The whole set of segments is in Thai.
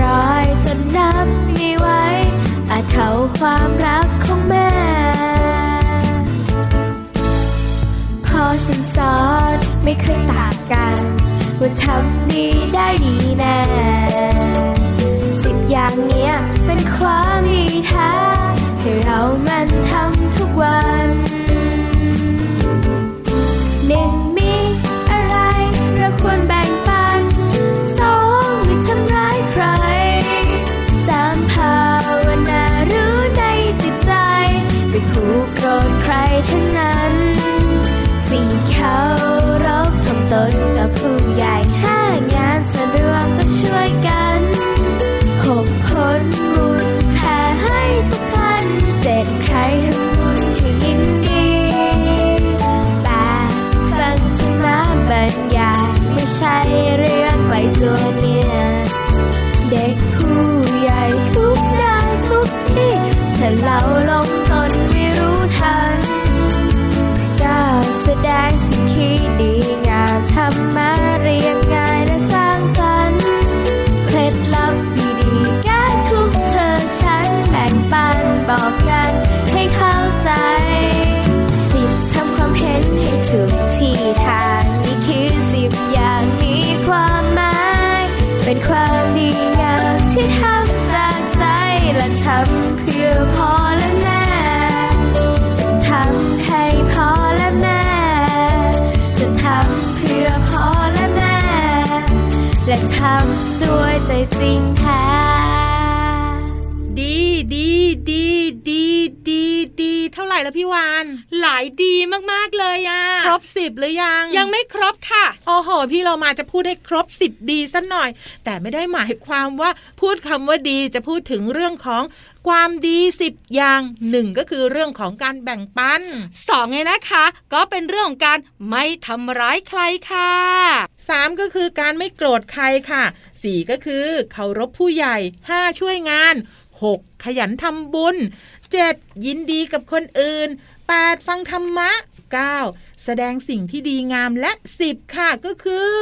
ร้อยจนนับไม่ไหวอาจเท่าความรักของแม่ พอฉันสอนไม่เคยต่างกัน ว่าทำดีได้ดีแน่สิบอย่างเนี้ยเป็นความดีแท้ให้เรามันทำ ริงแท้ดีดีดีดีดีดีเท่าไหร่แล้วพี่วาน หลายดีมากๆเลยอะครบ สิบหรือยัง ยังไม่ครบค่ะโอ้โหพี่เรามาจะพูดให้ครบสิบดีสักหน่อย แต่ไม่ได้หมายความว่าพูดคำว่าดีจะพูดถึงเรื่องของความดีสิบอย่างหนึ่งก็คือเรื่องของการแบ่งปันสองไงนะคะ ก็เป็นเรื่องของการไม่ทำร้ายใครค่ะสามก็คือการไม่โกรธใครค่ะสี่ก็คือเคารพผู้ใหญ่ห้าช่วยงานหกขยันทำบุญเจ็ดยินดีกับคนอื่น แปดฟังธรรมะเก้าแสดงสิ่งที่ดีงามและสิบค่ะก็คือ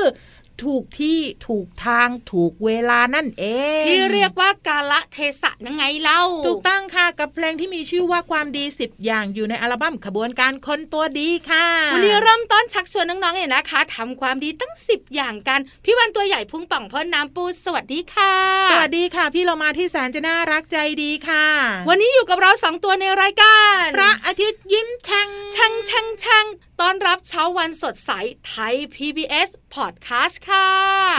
ถูกที่ถูกทางถูกเวลานั่นเอง ที่เรียกว่ากาละเทศะยังไงเล่า ถูกต้องค่ะกับเพลงที่มีชื่อว่าความดีสิบอย่างอยู่ในอัลบั้มขบวนการคนตัวดีค่ะ วันนี้เริ่มต้นชักชวนน้องๆเนี่ยนะคะทำความดีตั้งสิบอย่างกัน พี่วันตัวใหญ่พุ่งป่องพ่นน้ำปูสวัสดีค่ะ สวัสดีค่ะ พี่เรามาที่แสนจะน่ารักใจดีค่ะ วันนี้อยู่กับเราสองตัวในรายการพระอาทิตย์ยิ้มแฉ่งช่างช่างช่าง ต้อนรับเช้าวันสดใสไทย PBS Podcast ค่ะ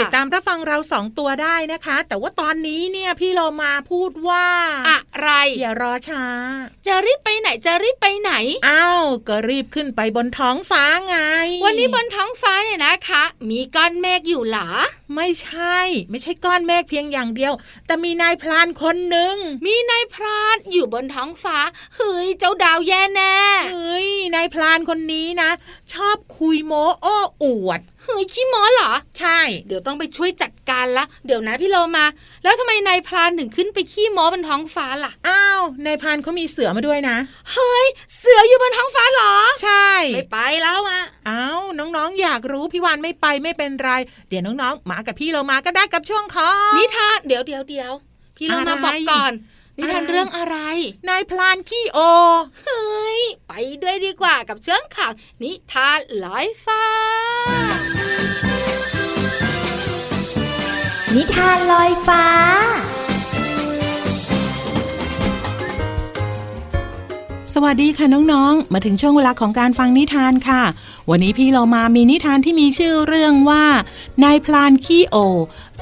ติดตามรับฟังเราสองตัวได้นะคะ แต่ว่าตอนนี้เนี่ยพี่เรามาพูดว่า อะไร อย่ารอช้า จะรีบไปไหนจะรีบไปไหน อ้าวก็รีบขึ้นไปบนท้องฟ้าไง วันนี้บนท้องฟ้าเนี่ยนะคะ มีก้อนเมฆอยู่หรอ ไม่ใช่ ไม่ใช่ก้อนเมฆเพียงอย่างเดียว แต่มีนายพลานคนหนึ่ง มีนายพรานอยู่บนท้องฟ้า เฮ้ยเจ้าดาวแย่แน่ เฮ้ยนายพลานคนนี้นะชอบคุยโม้โอ้อวดเฮ้ยขี้ม้อเหรอ ใช่ เดี๋ยวต้องไปช่วยจัดการละ เดี๋ยวนะพี่โลมา แล้วทำไมนายพรานถึงขึ้นไปขี้ม้อบนท้องฟ้าล่ะ อ้าวนายพรานเขามีเสือมาด้วยนะ เฮ้ย เสืออยู่บนท้องฟ้าเหรอ ใช่ ไม่ไปแล้วอะอ้าวน้องๆ อยากรู้พี่วานไม่ไปไม่เป็นไร เดี๋ยวน้องๆ มากับพี่เรามาก็ได้กับช่วงของนิทานเดี๋ยวเดี๋ยวเดี๋ยวพี่โลมาอะไรบอกก่อน นิทานอะไรเรื่องอะไร นายพลานขี้โอ เฮ้ย ไปด้วยดีกว่ากับเชิงข่าวนิทานลอยฟ้า นิทานลอยฟ้าสวัสดีค่ะน้องๆ มาถึงช่วงเวลาของการฟังนิทานค่ะ วันนี้พี่เรามามีนิทานที่มีชื่อเรื่องว่า นายพลานขี้โอ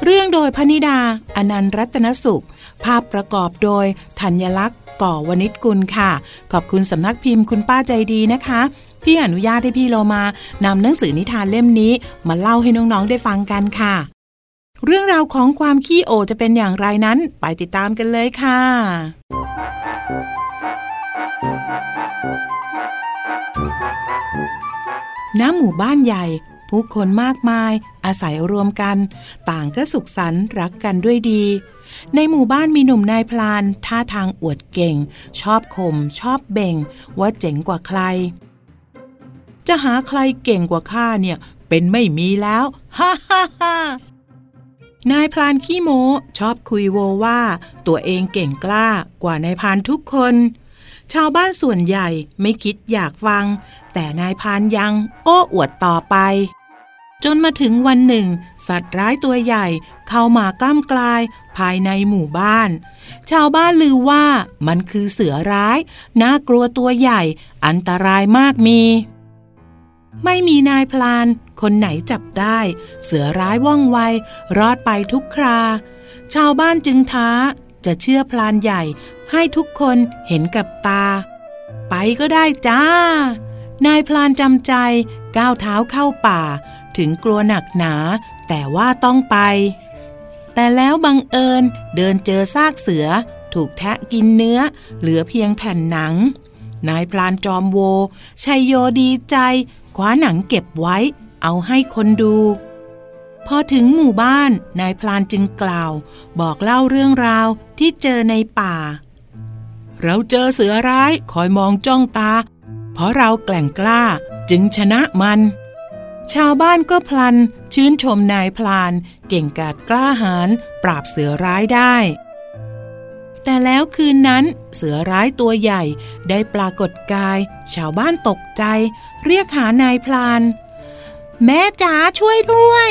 เรื่องโดยพนิดา อนันต์รัตนสุข ภาพประกอบโดยธัญลักษณ์ก่อวณิชกุลค่ะ ขอบคุณสำนักพิมพ์คุณป้าใจดีนะคะ ที่อนุญาตให้พี่เรามานำหนังสือนิทานเล่มนี้ มาเล่าให้น้องๆได้ฟังกันค่ะ เรื่องราวของความขี้โอจะเป็นอย่างไรนั้นไปติดตามกันเลยค่ะณหมู่บ้านใหญ่ ผู้คนมากมาย อาศัยรวมกัน ต่างก็สุขสันต์รักกันด้วยดี ในหมู่บ้านมีหนุ่มนายพลาน ท่าทางอวดเก่ง ชอบข่มชอบเบ่ง ว่าเจ๋งกว่าใคร จะหาใครเก่งกว่าข้าเนี่ย เป็นไม่มีแล้วฮ่าฮ่าฮ่านายพลานขี้โมชอบคุยโวว่า ตัวเองเก่งกล้ากว่านายพลานทุกคน ชาวบ้านส่วนใหญ่ไม่คิดอยากฟัง แต่นายพลานยัง โอ้อวดต่อไป จนมาถึงวันหนึ่ง สัตว์ร้ายตัวใหญ่ เข้ามากล้ำกลาย ภายในหมู่บ้าน ชาวบ้านลือว่ามันคือเสือร้าย น่ากลัวตัวใหญ่ อันตรายมากมี ไม่มีนายพลาน คนไหนจับได้ เสือร้ายว่องไว รอดไปทุกครา ชาวบ้านจึงท้า จะเชื่อพลานใหญ่ ให้ทุกคนเห็นกับตา ไปก็ได้จ้า นายพลานจำใจก้าวเท้าเข้าป่า ถึงกลัวหนักหนา แต่ว่าต้องไป แต่แล้วบังเอิญเดินเจอซากเสือ ถูกแทะกินเนื้อ เหลือเพียงแผ่นหนัง นายพลานจอมโว ชัยโยดีใจคว้าหนังเก็บไว้ เอาให้คนดู พอถึงหมู่บ้านนายพลานจึงกล่าว บอกเล่าเรื่องราวที่เจอในป่า เราเจอเสือร้ายคอยมองจ้องตา เพราะเราแกล่งกล้าจึงชนะมัน ชาวบ้านก็พลัน ชื่นชมนายพลาน เก่งกาจกล้าหาญปราบเสือร้ายได้ แต่แล้วคืนนั้นเสือร้ายตัวใหญ่ได้ปรากฏกาย ชาวบ้านตกใจ เรียกหานายพลาน แม่จ๋าช่วยด้วย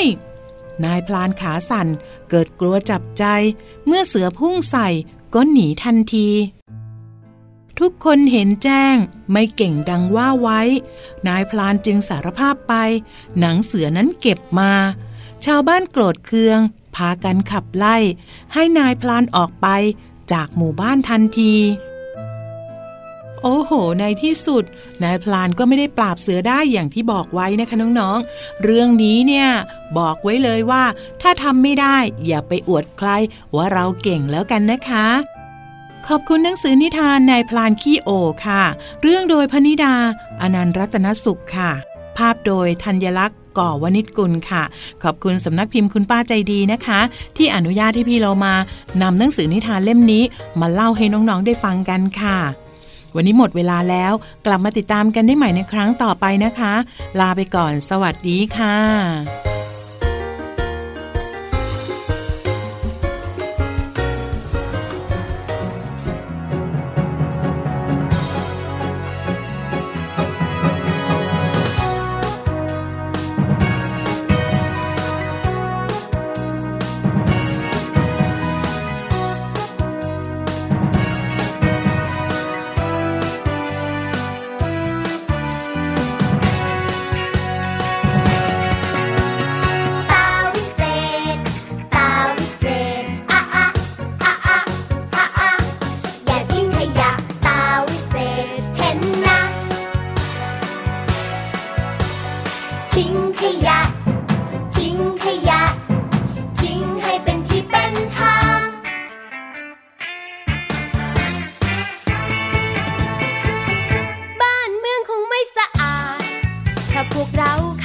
นายพลานขาสั่นเกิดกลัวจับใจ เมื่อเสือพุ่งใส่ก็หนีทันที ทุกคนเห็นแจ้ง ไม่เก่งดังว่าไว้ นายพลานจึงสารภาพไป หนังเสือนั้นเก็บมา ชาวบ้านโกรธเคือง พากันขับไล่ ให้นายพลานออกไปจากหมู่บ้านทันที โอ้โห ในที่สุด นายพลานก็ไม่ได้ปราบเสือได้อย่างที่บอกไว้นะคะน้องๆ เรื่องนี้เนี่ย บอกไว้เลยว่า ถ้าทำไม่ได้ อย่าไปอวดใครว่าเราเก่งแล้วกันนะคะ ขอบคุณหนังสือนิทานนายพลานขี้โอค่ะ เรื่องโดยพนิดา อนันต์รัตนสุขค่ะ ภาพโดยธัญลักษณ์ก่อวณิชกุลค่ะ ขอบคุณสำนักพิมพ์คุณป้าใจดีนะคะ ที่อนุญาตให้พี่เรามานำหนังสือนิทานเล่มนี้ มาเล่าให้น้องๆได้ฟังกันค่ะ วันนี้หมดเวลาแล้วกลับมาติดตามกันได้ใหม่ในครั้งต่อไปนะคะ ลาไปก่อน สวัสดีค่ะ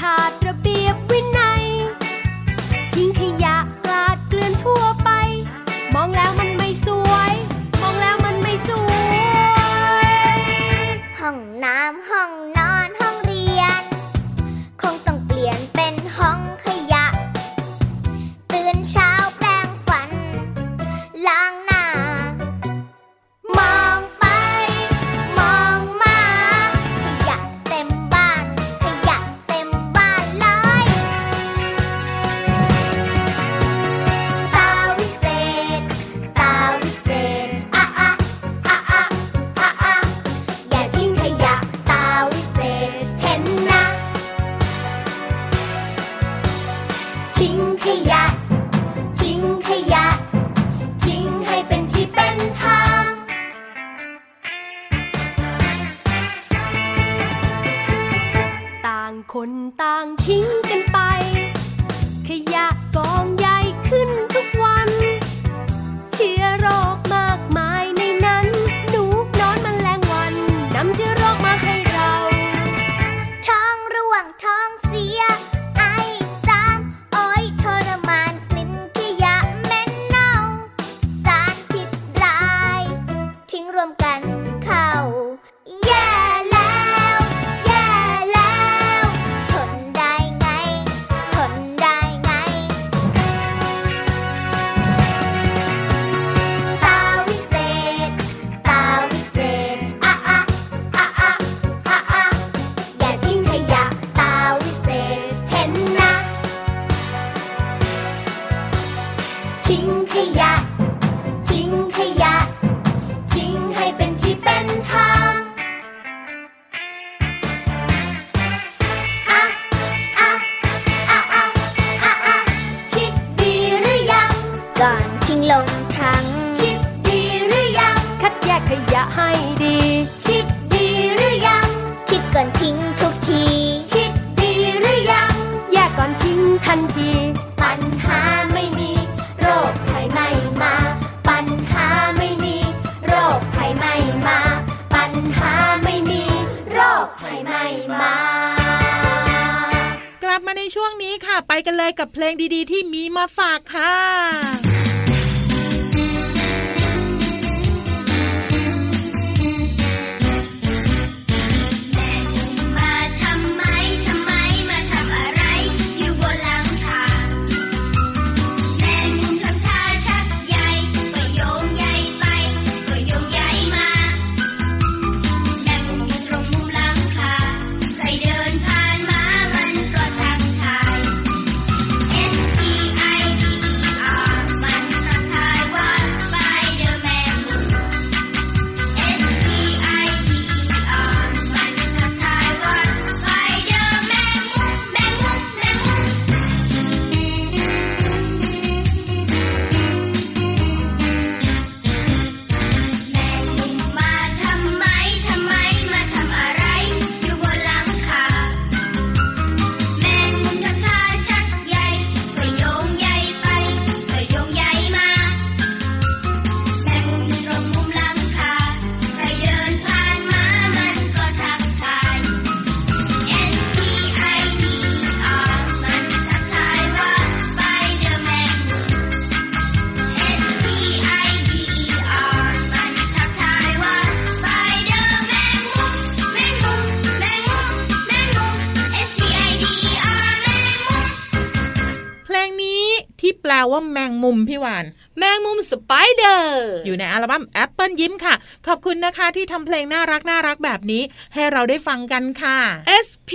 ขาด คนต่างทิ้งกันไปขยะกองใหญ่ขึ้น ทิ้ แมงมุมพี่วาน แมงมุม spider อยู่ในอัลบั้มแอปเปิลยิ้มค่ะ ขอบคุณนะคะที่ทำเพลงน่ารักน่ารักแบบนี้ ให้เราได้ฟังกันค่ะ S P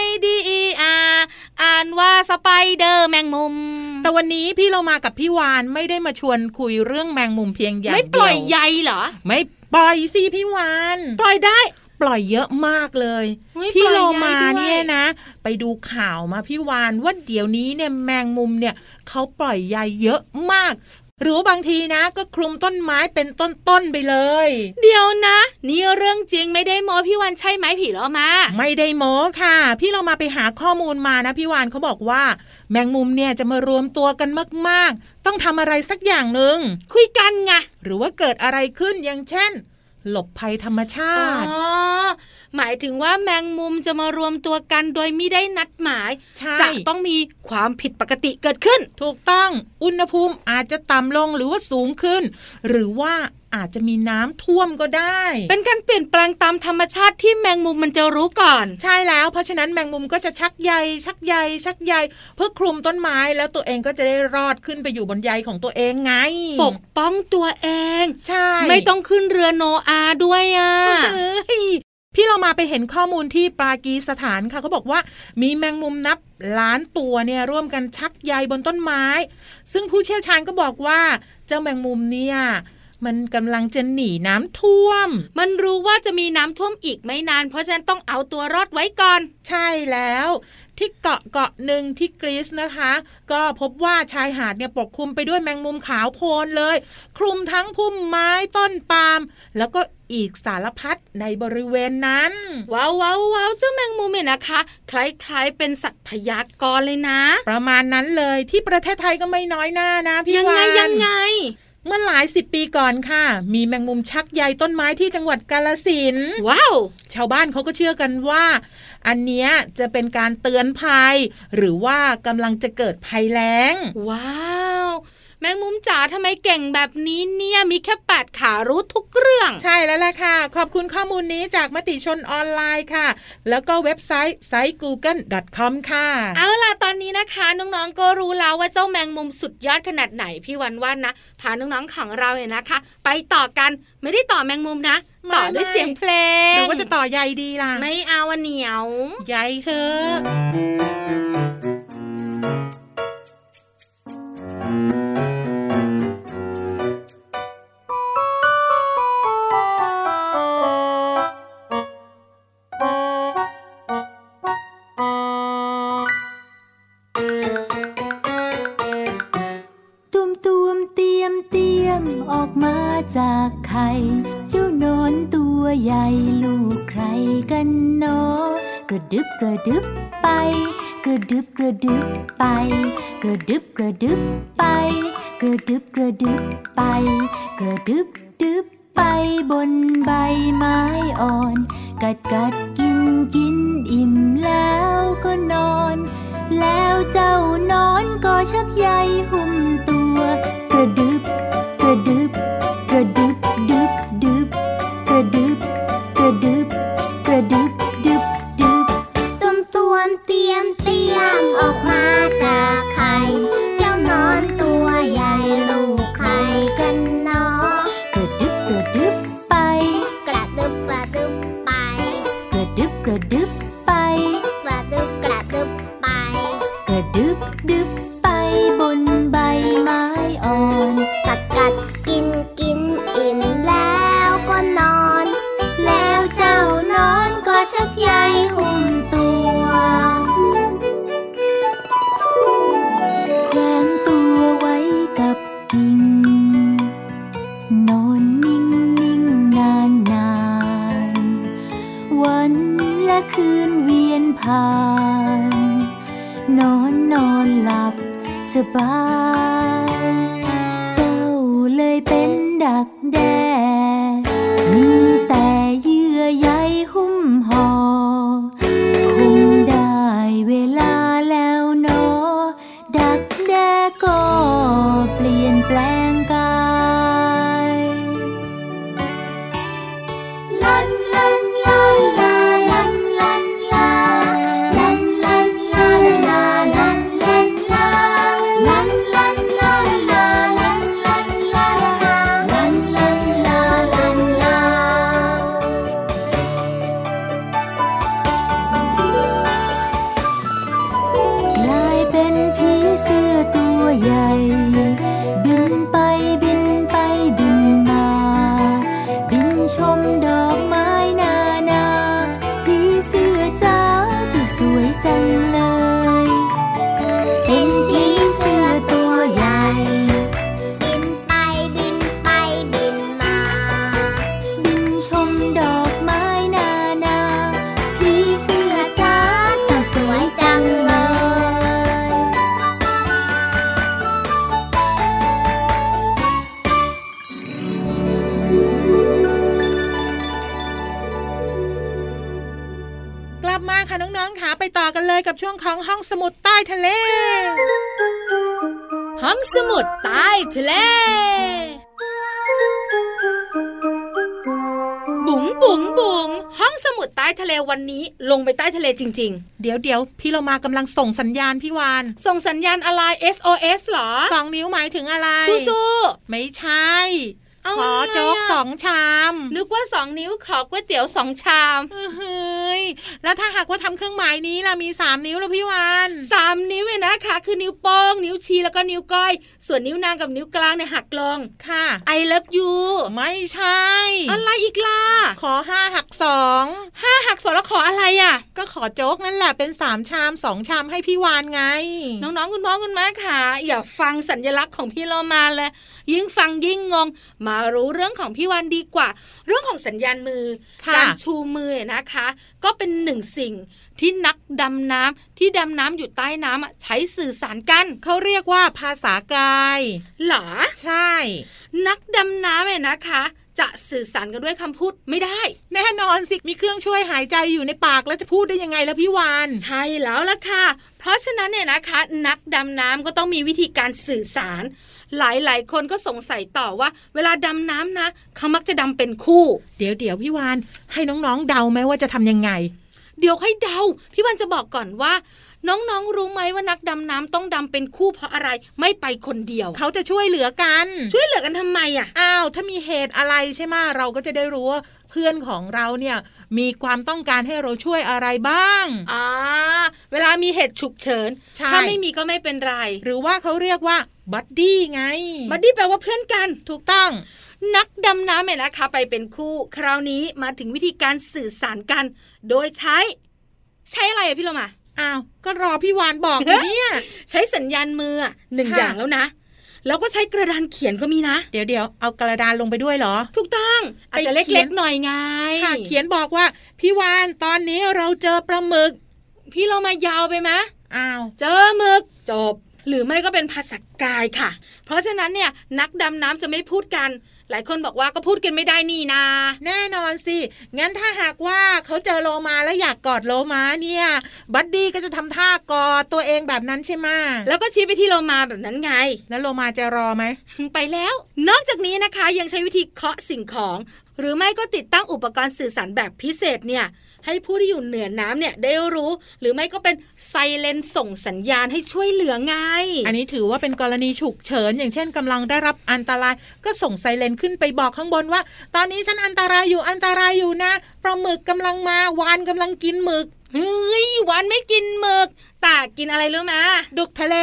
I D E R อ่านว่า spider แมงมุม แต่วันนี้พี่โลมากับพี่วานไม่ได้มาชวนคุยเรื่องแมงมุมเพียงอย่างเดียว ไม่ปล่อยใยเหรอ ไม่ปล่อยสิพี่วาน ปล่อยได้ ปล่อยเยอะมากเลยอุ๊ยพี่โลมาปล่อยใยด้วยเนี่ยนะ ไปดูข่าวมาพี่วานว่าเดี๋ยวนี้เนี่ยแมงมุมเนี่ยเขาปล่อยใยเยอะมากหรือว่าบางทีนะก็คลุมต้นไม้เป็นต้นๆไปเลย เดี๋ยวนะ นี่เรื่องจริงไม่ได้โมพี่วันใช่ไหมผีล้อมา ไม่ได้โม้ค่ะ พี่เรามาไปหาข้อมูลมานะพี่วานเขาบอกว่า แมงมุมเนี่ยจะมารวมตัวกันมากๆ ต้องทำอะไรสักอย่างหนึ่งคุยกันไงหรือว่าเกิดอะไรขึ้นอย่างเช่น หลบภัยธรรมชาอ๋อติ หมายถึงว่าแมงมุมจะมารวมตัวกันโดยไม่ได้นัดหมายใช่จะต้องมีความผิดปกติเกิดขึ้น ถูกต้อง อุณหภูมิอาจจะต่ำลงหรือว่าสูงขึ้น หรือว่าอาจจะมีน้ำท่วมก็ได้ เป็นการเปลี่ยนแปลงตามธรรมชาติที่แมงมุมมันจะรู้ก่อน ใช่แล้ว เพราะฉะนั้นแมงมุมก็จะชักใยชักใยชักใยเพื่อคลุมต้นไม้แล้วตัวเองก็จะได้รอดขึ้นไปอยู่บนใยของตัวเองไง ปกป้องตัวเอง ใช่ ไม่ต้องขึ้นเรือโนอาห์ด้วยอะเฮ้ย พี่เรามาไปเห็นข้อมูลที่ปากีสถานค่ะเขาบอกว่ามีแมงมุมนับล้านตัวเนี่ยร่วมกันชักใยบนต้นไม้ ซึ่งผู้เชี่ยวชาญก็บอกว่าเจ้าแมงมุมเนี่ยมันกำลังจะหนีน้ำท่วม มันรู้ว่าจะมีน้ำท่วมอีกไม่นาน เพราะฉะนั้นต้องเอาตัวรอดไว้ก่อน ใช่แล้ว ที่เกาะเกาะหนึ่งที่กรีซนะคะ ก็พบว่าชายหาดเนี่ยปกคลุมไปด้วยแมงมุมขาวโพลนเลย คลุมทั้งพุ่มไม้ต้นปาล์มแล้วก็อีกสารพัดในบริเวณนั้น ว้าวว้าวว้าวเจ้าแมงมุมเนี่ยนะคะ คล้ายๆเป็นสัตว์พยากรณ์เลยนะ ประมาณนั้นเลยที่ประเทศไทยก็ไม่น้อยหน้านะพี่ยังไงวานยังไงเมื่อหลายสิบปีก่อนค่ะ มีแมงมุมชักใยต้นไม้ที่จังหวัดกาลสินธุ์ว้าว ชาวบ้านเขาก็เชื่อกันว่า อันเนี้ยจะเป็นการเตือนภัย หรือว่ากำลังจะเกิดภัยแล้งว้าว แมงมุมจ๋าทำไมเก่งแบบนี้เนี่ยมีแค่แปดขารู้ทุกเรื่อง ใช่แล้วล่ะค่ะ ขอบคุณข้อมูลนี้จากมติชนออนไลน์ค่ะ แล้วก็เว็บไซต์ไซต์ google.com ค่ะ เอาล่ะตอนนี้นะคะ น้องๆก็รู้แล้วว่าเจ้าแมงมุมสุดยอดขนาดไหนพี่วันว่านนะพาน้องๆของเราเนี่ยนะคะ ไปต่อกันไม่ได้ต่อแมงมุมนะไม่ต่อด้วยไม่เเสียงเพลงหรือว่าจะต่อใยดีล่ะ ไม่เอาอันเหนียวใยเธอ ลูกใครกันเนาะกระดึบกระดึบไป กระดึบกระดึบไป กระดึบกระดึบไป กระดึบกระดึบไป กระดึบดึบไปบนใบไม้อ่อน กัดกัดกินกินอิ่มแล้วก็นอน แล้วเจ้านอนก็ชักใยหุ้มตัว กระดึบกระดึบกระดึบดึบ กระดึบดึบดึบตุ้มตวมเตียมเตียมออกมาจาก กลับมาค่ะน้องๆค่ะไปต่อกันเลยกับช่วงของห้องสมุดใต้ทะเล ห้องสมุดใต้ทะเล บุ๋งบุ๋งบุ๋งห้องสมุดใต้ทะเลวันนี้ลงไปใต้ทะเลจริงเดี๋ยวเดี๋ยวพี่เรามากำลังส่งสัญญาณพี่วานๆส่งสัญญาณอะไร SOS เหรอสองนิ้วหมายถึงอะไรสู้ไม่ใช่เอา ขอโจ๊กไงอะสองชามๆนึกว่าสองนิ้วขอก๋วยเตี๋ยวสองชามเฮ้ยแล้วถ้าหากว่าทำเครื่องหมายนี้ล่ะมีสามนิ้วแล้วพี่วานสามนิ้วเนี่ยนะคะ คือนิ้วโป้งนิ้วชี้แล้วก็นิ้วก้อย ส่วนนิ้วนางกับนิ้วกลางเนี่ยหักลงค่ะ I love you ไม่ใช่ อะไรอีกล่ะขอห้าหักสองห้าหักสองแล้วขออะไรอะ ก็ขอโจ๊กนั่นแหละเป็นสามชามสองชามให้พี่วานไง น้องๆคุณพ่อคุณแม่ค่ะอย่าฟังสัญลักษณ์ของพี่เรามาเลย ยิ่งฟังยิ่งงงมารู้เรื่องของพี่วันดีกว่า เรื่องของสัญญาณมือค่ะการชูมือนะคะ ก็เป็นหนึ่งสิ่งที่นักดำน้ำที่ดำน้ำอยู่ใต้น้ำอะใช้สื่อสารกันเขาเรียกว่าภาษากายเหรอใช่ นักดำน้ำเนี่ยนะคะจะสื่อสารกันด้วยคำพูดไม่ได้ แน่นอนสิ มีเครื่องช่วยหายใจอยู่ในปากแล้วจะพูดได้ยังไงแล้วพี่วาน ใช่แล้วล่ะค่ะ เพราะฉะนั้นเนี่ยนะคะ นักดำน้ำก็ต้องมีวิธีการสื่อสาร หลายๆ คนก็สงสัยต่อว่า เวลาดำน้ำนะเขามักจะดำเป็นคู่ เดี๋ยวเดี๋ยวพี่วานให้น้องๆเดาไหมว่าจะทำยังไง เดี๋ยวค่อยเดา พี่วันจะบอกก่อนว่า น้องๆรู้ไหมว่านักดำน้ำต้องดำเป็นคู่เพราะอะไรไม่ไปคนเดียว เขาจะช่วยเหลือกัน ช่วยเหลือกันทำไมอะอ้าวถ้ามีเหตุอะไรใช่ไหมเราก็จะได้รู้ว่าเพื่อนของเราเนี่ยมีความต้องการให้เราช่วยอะไรบ้าง อ่า เวลามีเหตุฉุกเฉินใช่ถ้าไม่มีก็ไม่เป็นไร หรือว่าเขาเรียกว่าบัดดี้ไง บัดดี้แปลว่าเพื่อนกัน ถูกต้อง นักดำน้ำเนี่ยนะคะ ไปเป็นคู่ คราวนี้มาถึงวิธีการสื่อสารกัน โดยใช้ ใช้อะไรอะพี่เรามา อ้าวก็รอพี่วานบอกอยู่เนี่ยใช้สัญญาณมืออะหนึ่งค่ะอย่างแล้วนะแล้วก็ใช้กระดานเขียนก็มีนะ เดี๋ยวเดี๋ยวเอากระดานลงไปด้วยเหรอ ถูกต้องอาจจะไปเขียนเล็กๆหน่อยไงค่ะเขียนบอกว่า พี่วานตอนนี้เราเจอปลาหมึก พี่โลมายาวไปไหมอ้าว เจอหมึกจบ หรือไม่ก็เป็นภาษากายค่ะ เพราะฉะนั้นเนี่ยนักดำน้ำจะไม่พูดกัน หลายคนบอกว่าก็พูดกันไม่ได้นี่นา แน่นอนสิ งั้นถ้าหากว่าเขาเจอโลมาแล้วอยากกอดโลมาเนี่ย buddy ก็จะทำท่ากอดตัวเองแบบนั้นใช่ไหมแล้วก็ชี้ไปที่โลมาแบบนั้นไง แล้วโลมาจะรอไหม ไปแล้ว นอกจากนี้นะคะยังใช้วิธีเคาะสิ่งของ หรือไม่ก็ติดตั้งอุปกรณ์สื่อสารแบบพิเศษเนี่ย ให้ผู้ที่อยู่เหนือน้ำเนี่ยได้รู้ หรือไม่ก็เป็นไซเลนส่งสัญญาณให้ช่วยเหลือไง อันนี้ถือว่าเป็นกรณีฉุกเฉินอย่างเช่นกำลังได้รับอันตราย ก็ส่งไซเรนขึ้นไปบอกข้างบนว่า ตอนนี้ฉันอันตรายอยู่อันตรายอยู่นะปลาหมึกกำลังมาวานกำลังกินหมึก เฮ้ยวันไม่กินหมึกแต่กินอะไรรู้ไหมดุกทะเล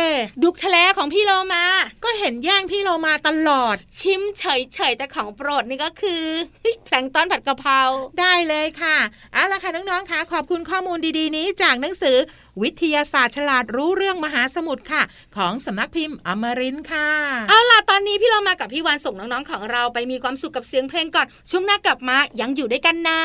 ดุกทะเลของพี่โลมา ก็เห็นแย่งพี่โลมาตลอด ชิมเฉยๆแต่ของโปรดนี่ก็คือเฮ้ยแพลงก์ต้อนผัดกะเพราได้เลยค่ะเอาละค่ะน้องๆค่ะขอบคุณข้อมูลดีๆ นี้จากหนังสือ วิทยาศาสตร์ฉลาดรู้เรื่องมหาสมุทรค่ะ ของสำนักพิมพ์อมรินทร์ค่ะ เอาล่ะตอนนี้พี่เรามากับพี่วานส่งน้องๆของเราไปมีความสุขกับเสียงเพลงก่อนช่วงหน้ากลับมายังอยู่ด้วยกันนะ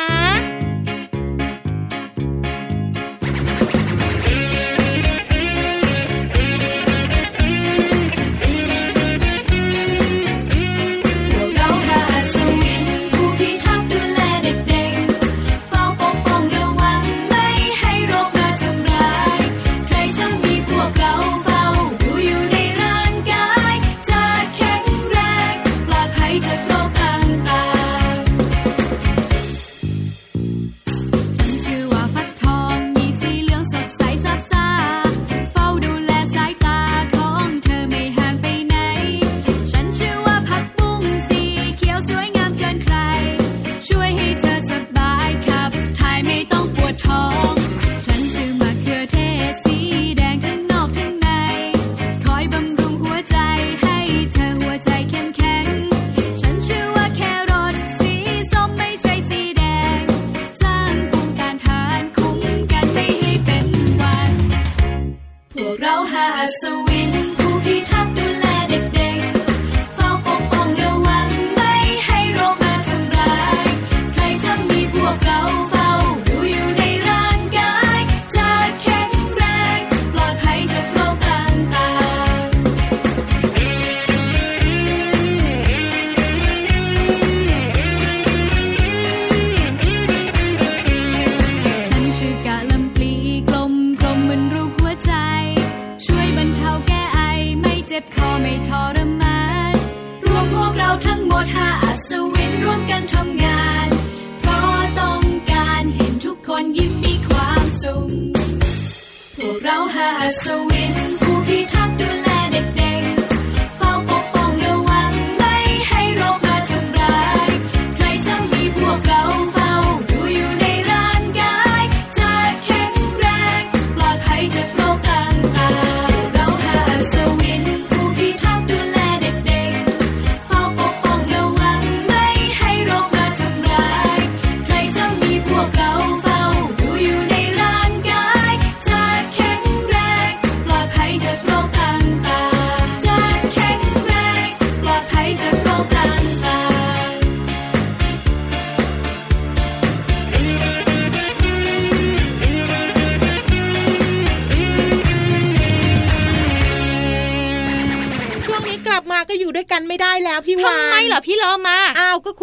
เราหาอัศวิน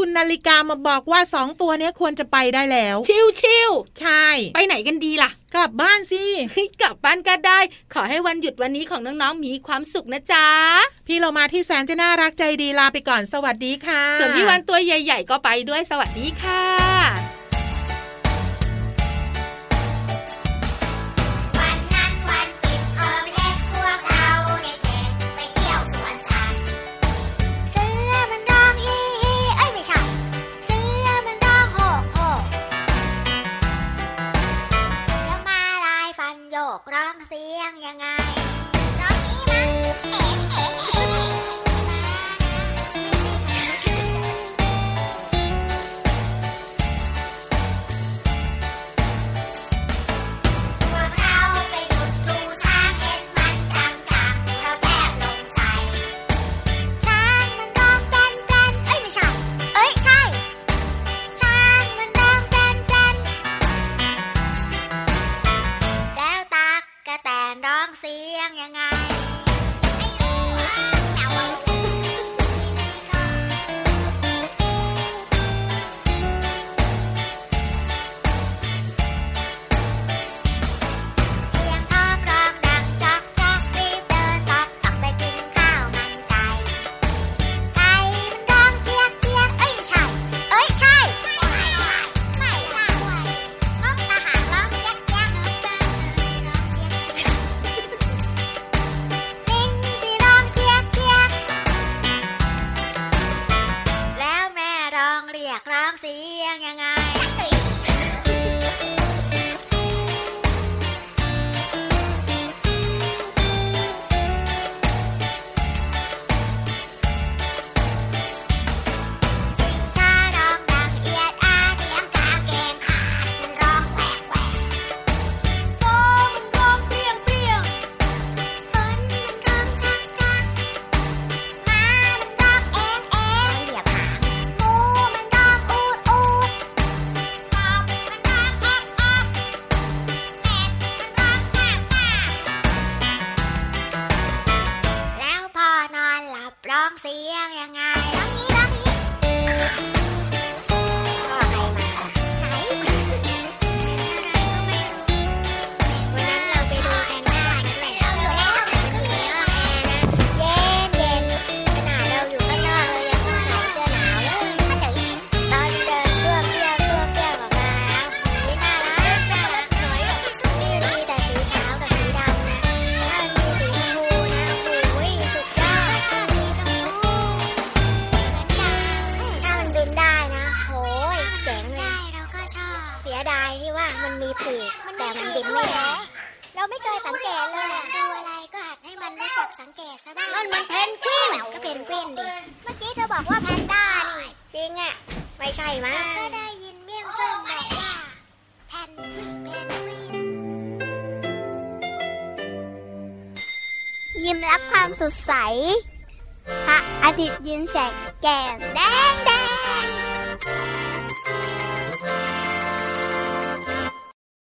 คุณนาฬิกามาบอกว่าสองตัวเนี้ยควรจะไปได้แล้ว ชิวชิวใช่ๆไปไหนกันดีล่ะ กลับบ้านสิเฮ้ยกลับบ้านก็ได้ ขอให้วันหยุดวันนี้ของน้องๆมีความสุขนะจ๊ะ พี่เรามาที่แสนจะน่ารักใจดีลาไปก่อนสวัสดีค่ะ ส่วนพี่วันตัวใหญ่ ๆ ก็ไปด้วยสวัสดีค่ะ เสียงยังไง